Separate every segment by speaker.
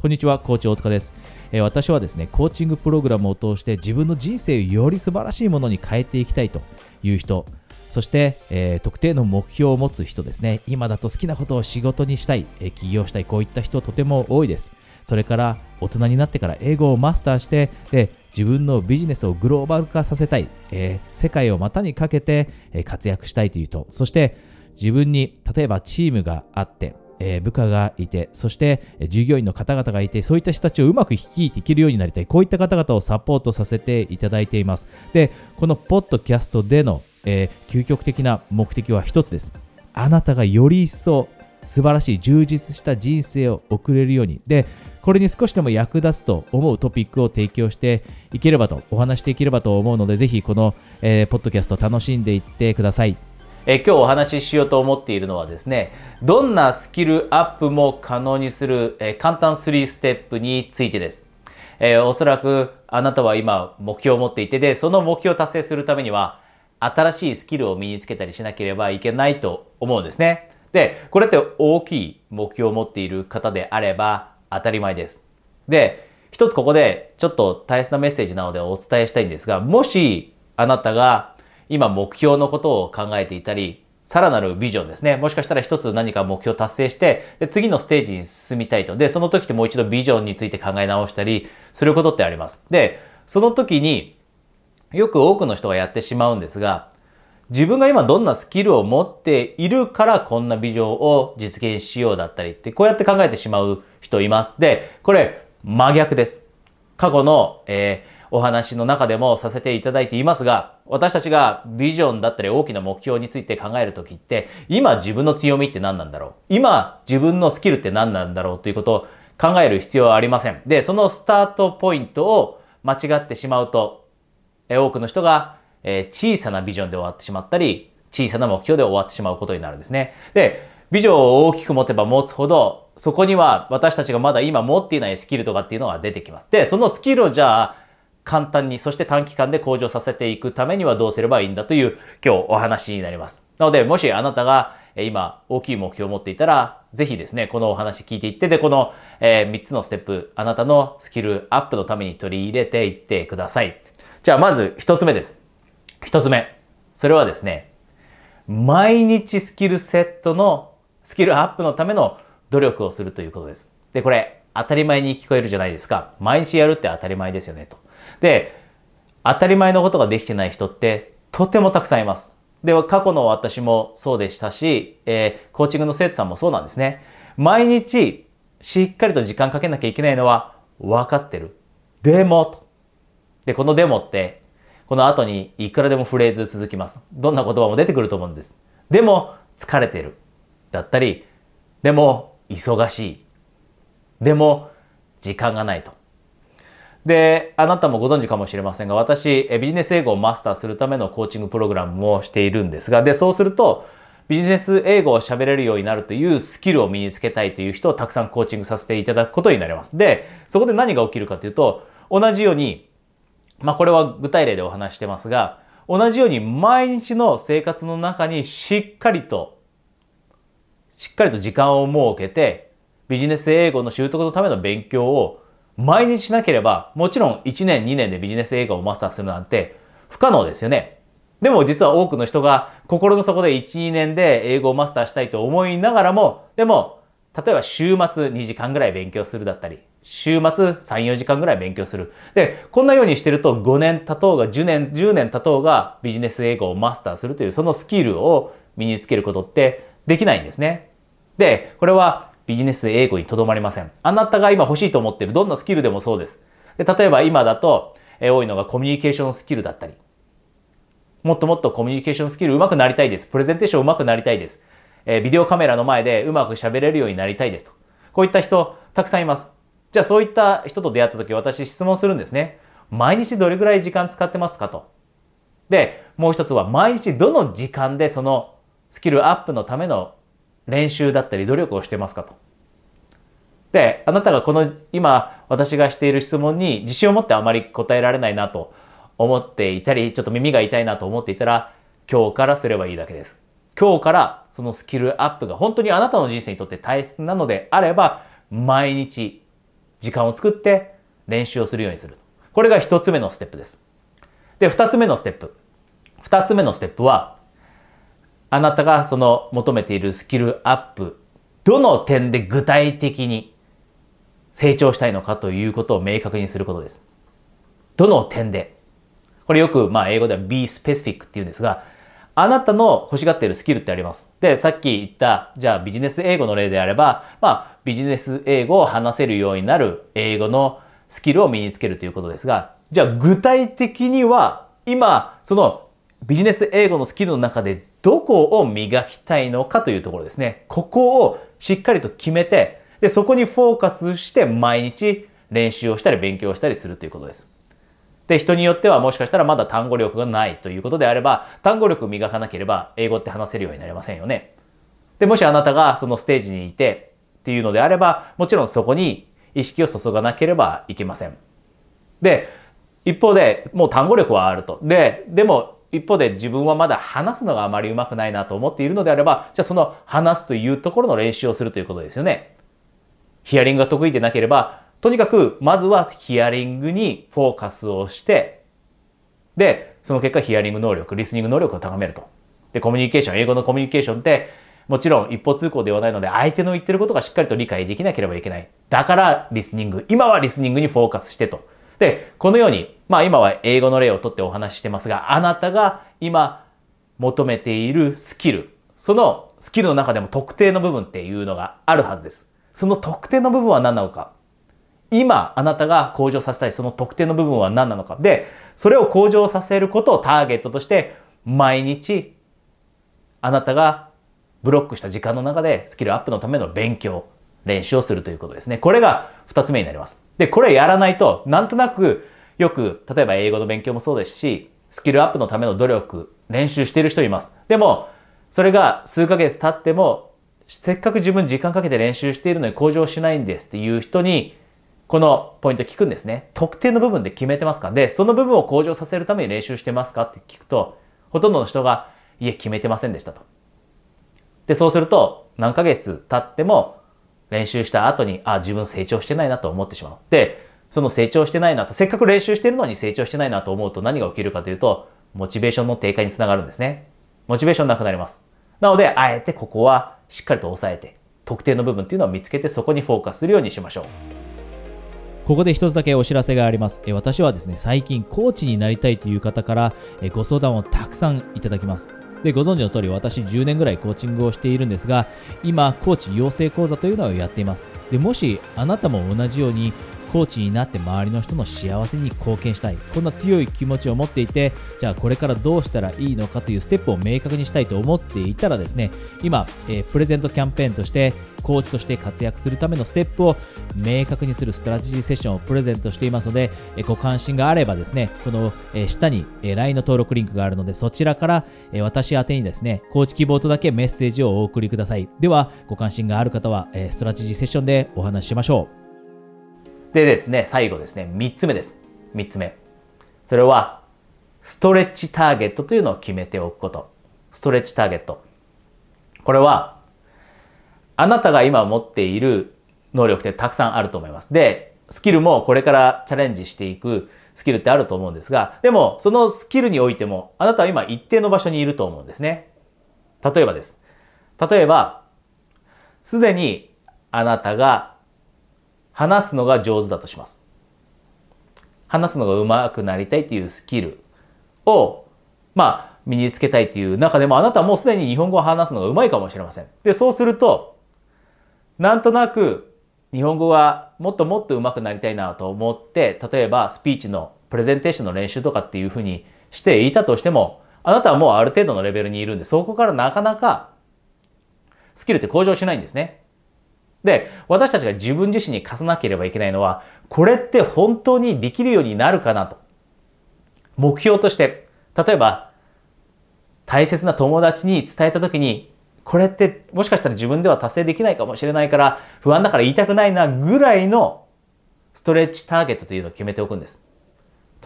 Speaker 1: こんにちは、コーチ大塚です。え、私はですね、コーチングプログラムを通して自分の人生をより素晴らしいものに変えていきたいという人、そして、えー、特定の目標を持つ人ですね、今だと好きなことを仕事にしたい、え、起業したい、こういった人とても多いです。それから大人になってから英語をマスターしてで自分のビジネスをグローバル化させたい、えー、世界を股にかけて、え活躍したいという人そして自分に例えばチームがあってえー、部下がいて、そしてえ従業員の方々がいて、そういった人たちをうまく率いていけるようになりたい。こういった方々をサポートさせていただいています。で、このポッドキャストでの、えー、究極的な目的は一つです。あなたがより一層素晴らしい充実した人生を送れるように。で、これに少しでも役立つと思うトピックを提供していければと、お話していければと思うので、ぜひこの、えー、ポッドキャスト楽しんでいってください。
Speaker 2: え今日お話ししようと思っているのはですね、どんなスキルアップも可能にする、え簡単3ステップについてです。え、おそらくあなたは今目標を持っていてで、その目標を達成するためには、新しいスキルを身につけたりしなければいけないと思うんですね。で、これって大きい目標を持っている方であれば当たり前です。で、一つここでちょっと大切なメッセージなのでお伝えしたいんですが、もしあなたが今目標のことを考えていたり、さらなるビジョンですね。もしかしたら一つ何か目標達成して、で次のステージに進みたいと。で、その時ってもう一度ビジョンについて考え直したりすることってあります。で、その時によく多くの人がやってしまうんですが、自分が今どんなスキルを持っているからこんなビジョンを実現しようだったりってこうやって考えてしまう人います。で、これ真逆です。過去の、えーお話の中でもさせていただいていますが、私たちがビジョンだったり大きな目標について考えるときって、今自分の強みって何なんだろう？今自分のスキルって何なんだろうということを考える必要はありません。で、そのスタートポイントを間違ってしまうと、多くの人が、小さなビジョンで終わってしまったり、小さな目標で終わってしまうことになるんですね。で、ビジョンを大きく持てば持つほど、そこには私たちがまだ今持っていないスキルとかっていうのが出てきます。で、そのスキルをじゃあ簡単に、そして短期間で向上させていくためにはどうすればいいんだという今日お話になります。なので、もしあなたが今大きい目標を持っていたら、ぜひですね、このお話聞いていって、で、この、え3つのステップ、あなたのスキルアップのために取り入れていってください。じゃあまず1つ目です。1つ目。それはですね、毎日スキルセットのスキルアップのための努力をするということです。で、これ当たり前に聞こえるじゃないですか。毎日やるって当たり前ですよね、と。で、当たり前のことができてない人ってとてもたくさんいます。では、過去の私もそうでしたし、えー、コーチングの生徒さんもそうなんですね。毎日しっかりと時間かけなきゃいけないのは分かってる。でも、と。で、このでもって、この後にいくらでもフレーズ続きます。どんな言葉も出てくると思うんです。でも、疲れてる。だったり、でも、忙しい。でも、時間がないと。で、あなたもご存知かもしれませんが、私、ビジネス英語をマスターするためのコーチングプログラムもしているんですが、で、そうすると、ビジネス英語を喋れるようになるというスキルを身につけたいという人をたくさんコーチングさせていただくことになります。で、そこで何が起きるかというと、同じように、まあこれは具体例でお話してますが、同じように毎日の生活の中にしっかりと、しっかりと時間を設けて、ビジネス英語の習得のための勉強を毎日しなければ、もちろん1年2年でビジネス英語をマスターするなんて不可能ですよね。でも実は多くの人が心の底で1、2年で英語をマスターしたいと思いながらも、でも、例えば週末2時間ぐらい勉強するだったり、週末3、4時間ぐらい勉強する。で、こんなようにしてると5年経とうが10年、10年経とうがビジネス英語をマスターするというそのスキルを身につけることってできないんですね。で、これはビジネス英語にとどまりません。あなたが今欲しいと思ってるどんなスキルでもそうです。で例えば今だと、え多いのがコミュニケーションスキルだったり、もっともっとコミュニケーションスキル上手くなりたいです。プレゼンテーション上手くなりたいです。え、ビデオカメラの前でうまく喋れるようになりたいですと。こういった人たくさんいます。じゃあそういった人と出会った時私質問するんですね。毎日どれぐらい時間使ってますかと。で、もう一つは毎日どの時間でそのスキルアップのための練習だったり努力をしてますかと。で、あなたがこの今私がしている質問に自信を持ってあまり答えられないなと思っていたり、ちょっと耳が痛いなと思っていたら、今日からすればいいだけです。今日からそのスキルアップが本当にあなたの人生にとって大切なのであれば、毎日時間を作って練習をするようにする。これが一つ目のステップです。で、二つ目のステップ。二つ目のステップは、あなたがその求めているスキルアップ、どの点で具体的に成長したいのかということを明確にすることです。どの点で？これよく、まあ、英語では be specific っていうんですが、あなたの欲しがっているスキルってあります。で、さっき言った、じゃあビジネス英語の例であれば、まあ、ビジネス英語を話せるようになる英語のスキルを身につけるということですが、じゃあ具体的には、今、そのビジネス英語のスキルの中でどこを磨きたいのかというところですね。ここをしっかりと決めて、で、そこにフォーカスして毎日練習をしたり勉強したりするということです。で、人によってはもしかしたらまだ単語力がないということであれば、単語力磨かなければ英語って話せるようになりませんよね。で、もしあなたがそのステージにいてっていうのであれば、もちろんそこに意識を注がなければいけません。で、一方でもう単語力はあると。で、でも一方で自分はまだ話すのがあまりうまくないなと思っているのであれば、じゃあその話すというところの練習をするということですよね。ヒアリングが得意でなければ、とにかくまずはヒアリングにフォーカスをして、で、その結果ヒアリング能力、リスニング能力を高めると。で、コミュニケーション、英語のコミュニケーションって、もちろん一方通行ではないので、相手の言ってることがしっかりと理解できなければいけない。だから、リスニング。今はリスニングにフォーカスしてと。で、このように、まあ今は英語の例をとってお話ししてますが、あなたが今求めているスキル、そのスキルの中でも特定の部分っていうのがあるはずです。その特定の部分は何なのか。今あなたが向上させたいその特定の部分は何なのか。で、それを向上させることをターゲットとして毎日あなたがブロックした時間の中でスキルアップのための勉強、練習をするということですね。これが二つ目になります。で、これやらないと、なんとなくよく、例えば英語の勉強もそうですし、スキルアップのための努力、練習している人います。でも、それが数ヶ月経っても、せっかく自分時間かけて練習しているのに向上しないんですっていう人に、このポイント聞くんですね。特定の部分で決めてますか？で、その部分を向上させるために練習してますか？って聞くと、ほとんどの人が、いえ、決めてませんでしたと。で、そうすると、何ヶ月経っても、練習した後に、あ、自分成長してないなと思ってしまう。で、その成長してないなと、せっかく練習してるのに成長してないなと思うと何が起きるかというと、モチベーションの低下につながるんですね。モチベーションなくなります。なので、あえてここはしっかりと押さえて、特定の部分っていうのを見つけてそこにフォーカスするようにしましょう。
Speaker 1: ここで一つだけお知らせがあります。え私はですね、最近コーチになりたいという方からえご相談をたくさんいただきます。で、ご存知の通り私10年ぐらいコーチングをしているんですが、今、コーチ養成講座というのをやっています。で、もしあなたも同じようにコーチになって周りの人の幸せに貢献したい。こんな強い気持ちを持っていて、じゃあこれからどうしたらいいのかというステップを明確にしたいと思っていたらですね、今、えー、プレゼントキャンペーンとして、コーチとして活躍するためのステップを明確にするストラテジーセッションをプレゼントしていますので、えご関心があればですね、この、え下に、え LINE の登録リンクがあるので、そちらから、え私宛にですね、コーチ希望とだけメッセージをお送りください。では、ご関心がある方は、えストラテジーセッションでお話ししましょう。
Speaker 2: でですね、最後ですね、3つ目です。3つ目。それは、ストレッチターゲットというのを決めておくこと。ストレッチターゲット。これは、あなたが今持っている能力ってたくさんあると思います。で、スキルもこれからチャレンジしていくスキルってあると思うんですが、でも、そのスキルにおいても、あなたは今一定の場所にいると思うんですね。例えばです。例えば、すでにあなたが話すのが上手だとします。話すのが上手くなりたいというスキルを、まあ、身につけたいという中でも、あなたはもうすでに日本語を話すのが上手いかもしれません。で、そうすると、なんとなく日本語がもっともっと上手くなりたいなと思って、例えばスピーチのプレゼンテーションの練習とかっていうふうにしていたとしても、あなたはもうある程度のレベルにいるんで、そこからなかなかスキルって向上しないんですね。で、私たちが自分自身に課さなければいけないのは、これって本当にできるようになるかなと。目標として、例えば、大切な友達に伝えたときに、これってもしかしたら自分では達成できないかもしれないから不安だから言いたくないなぐらいのストレッチターゲットというのを決めておくんです。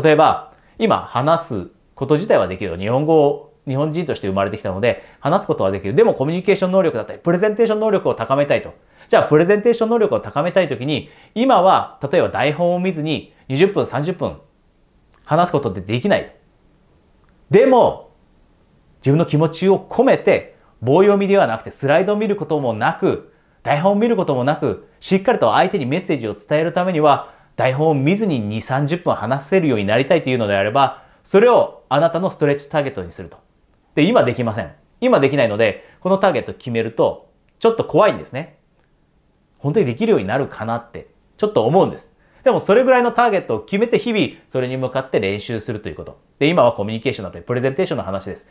Speaker 2: 例えば、今話すこと自体はできる。日本語を日本人として生まれてきたので話すことはできる。でもコミュニケーション能力だったり、プレゼンテーション能力を高めたいと。じゃあプレゼンテーション能力を高めたいときに、今は例えば台本を見ずに20分、30分話すことってできない。でも、自分の気持ちを込めて、棒読みではなくてスライドを見ることもなく、台本を見ることもなく、しっかりと相手にメッセージを伝えるためには、台本を見ずに2、30分話せるようになりたいというのであれば、それをあなたのストレッチターゲットにすると。で、今できません。今できないので、このターゲットを決めると、ちょっと怖いんですね。本当にできるようになるかなって、ちょっと思うんです。でもそれぐらいのターゲットを決めて日々それに向かって練習するということ。で、今はコミュニケーションだったりプレゼンテーションの話です。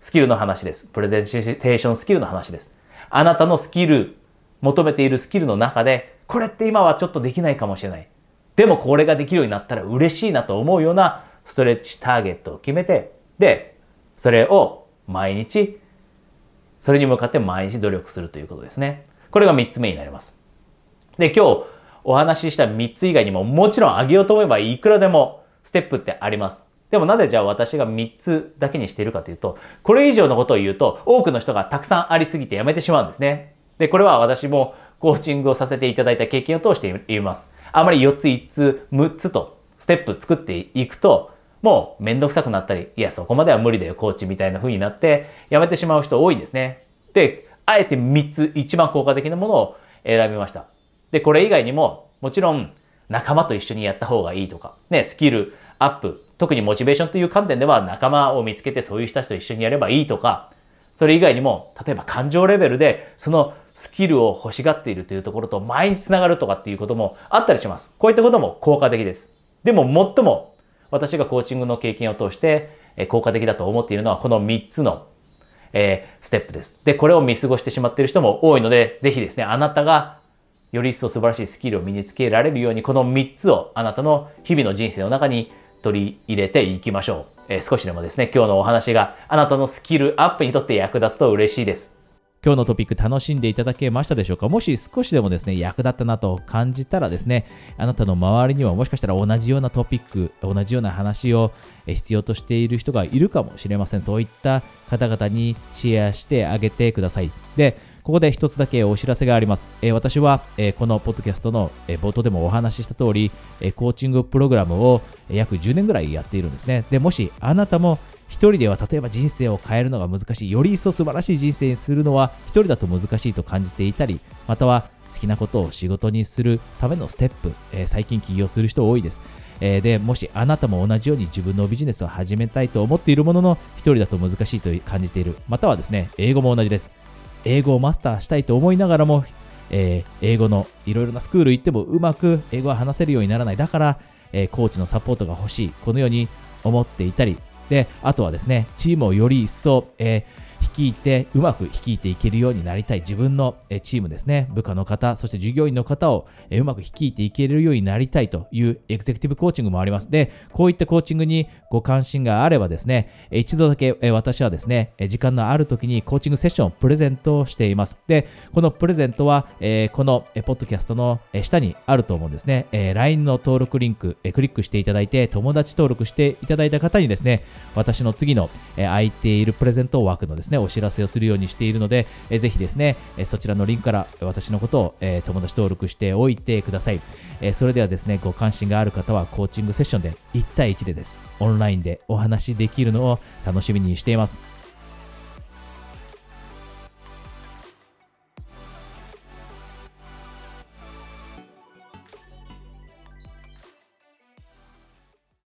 Speaker 2: スキルの話です。プレゼンテーションスキルの話です。あなたのスキル、求めているスキルの中で、これって今はちょっとできないかもしれない。でもこれができるようになったら嬉しいなと思うようなストレッチターゲットを決めて、で、それを毎日、それに向かって毎日努力するということですね。これが3つ目になります。で、今日お話しした3つ以外にももちろんあげようと思えばいくらでもステップってあります。でもなぜじゃあ私が3つだけにしているかというと、これ以上のことを言うと多くの人がたくさんありすぎてやめてしまうんですね。で、これは私もコーチングをさせていただいた経験を通して言います。あまり4つ、5つ、6つとステップ作っていくと、もうめんどくさくなったり、いや、そこまでは無理だよ、コーチみたいな風になって、やめてしまう人多いんですね。で、あえて3つ一番効果的なものを選びました。で、これ以外にも、もちろん仲間と一緒にやった方がいいとか、ね、スキルアップ、特にモチベーションという観点では仲間を見つけてそういう人たちと一緒にやればいいとか、それ以外にも、例えば感情レベルでそのスキルを欲しがっているというところと毎日つながるとかっていうこともあったりします。こういったことも効果的です。でも最も私がコーチングの経験を通して効果的だと思っているのはこの3つのえ、ステップです。で、これを見過ごしてしまっている人も多いので、ぜひですね、あなたがより一層素晴らしいスキルを身につけられるように、この3つをあなたの日々の人生の中に取り入れていきましょう。えー、少しでもですね、今日のお話があなたのスキルアップにとって役立つと嬉しいです。
Speaker 1: 今日のトピック楽しんでいただけましたでしょうか？もし少しでもですね、役立ったなと感じたらですね、あなたの周りにはもしかしたら同じようなトピック、同じような話を必要としている人がいるかもしれません。そういった方々にシェアしてあげてください。で、ここで一つだけお知らせがあります。えー、私は、えー、このポッドキャストの、えー、冒頭でもお話しした通り、えコーチングプログラムを約10年ぐらいやっているんですね。で、もしあなたも一人では例えば人生を変えるのが難しい、より一層素晴らしい人生にするのは一人だと難しいと感じていたり、または好きなことを仕事にするためのステップ、え最近起業する人多いです。えで、もしあなたも同じように自分のビジネスを始めたいと思っているものの、一人だと難しいと感じている。またはですね、英語も同じです。英語をマスターしたいと思いながらも、えー、英語のいろいろなスクール行ってもうまく英語は話せるようにならない。だから、えー、コーチのサポートが欲しい。このように思っていたり、で、あとはですね、チームをより一層、えー率いて、うまく率いていけるようになりたい自分のチームですね、部下の方、そして従業員の方をうまく率いていけるようになりたいというエグゼクティブコーチングもあります。で、こういったコーチングにご関心があればですね、一度だけ私はですね、時間のある時にコーチングセッションをプレゼントをしています。で、このプレゼントは、このポッドキャストの下にあると思うんですね。LINE の登録リンク、クリックしていただいて、友達登録していただいた方にですね、私の次の空いているプレゼント枠のですね、お知らせをするようにしているので、えぜひですね、えそちらのリンクから私のことを、え友達登録しておいてください、えそれではですね、ご関心がある方はコーチングセッションで1対1でです。オンラインでお話しできるのを楽しみにしています。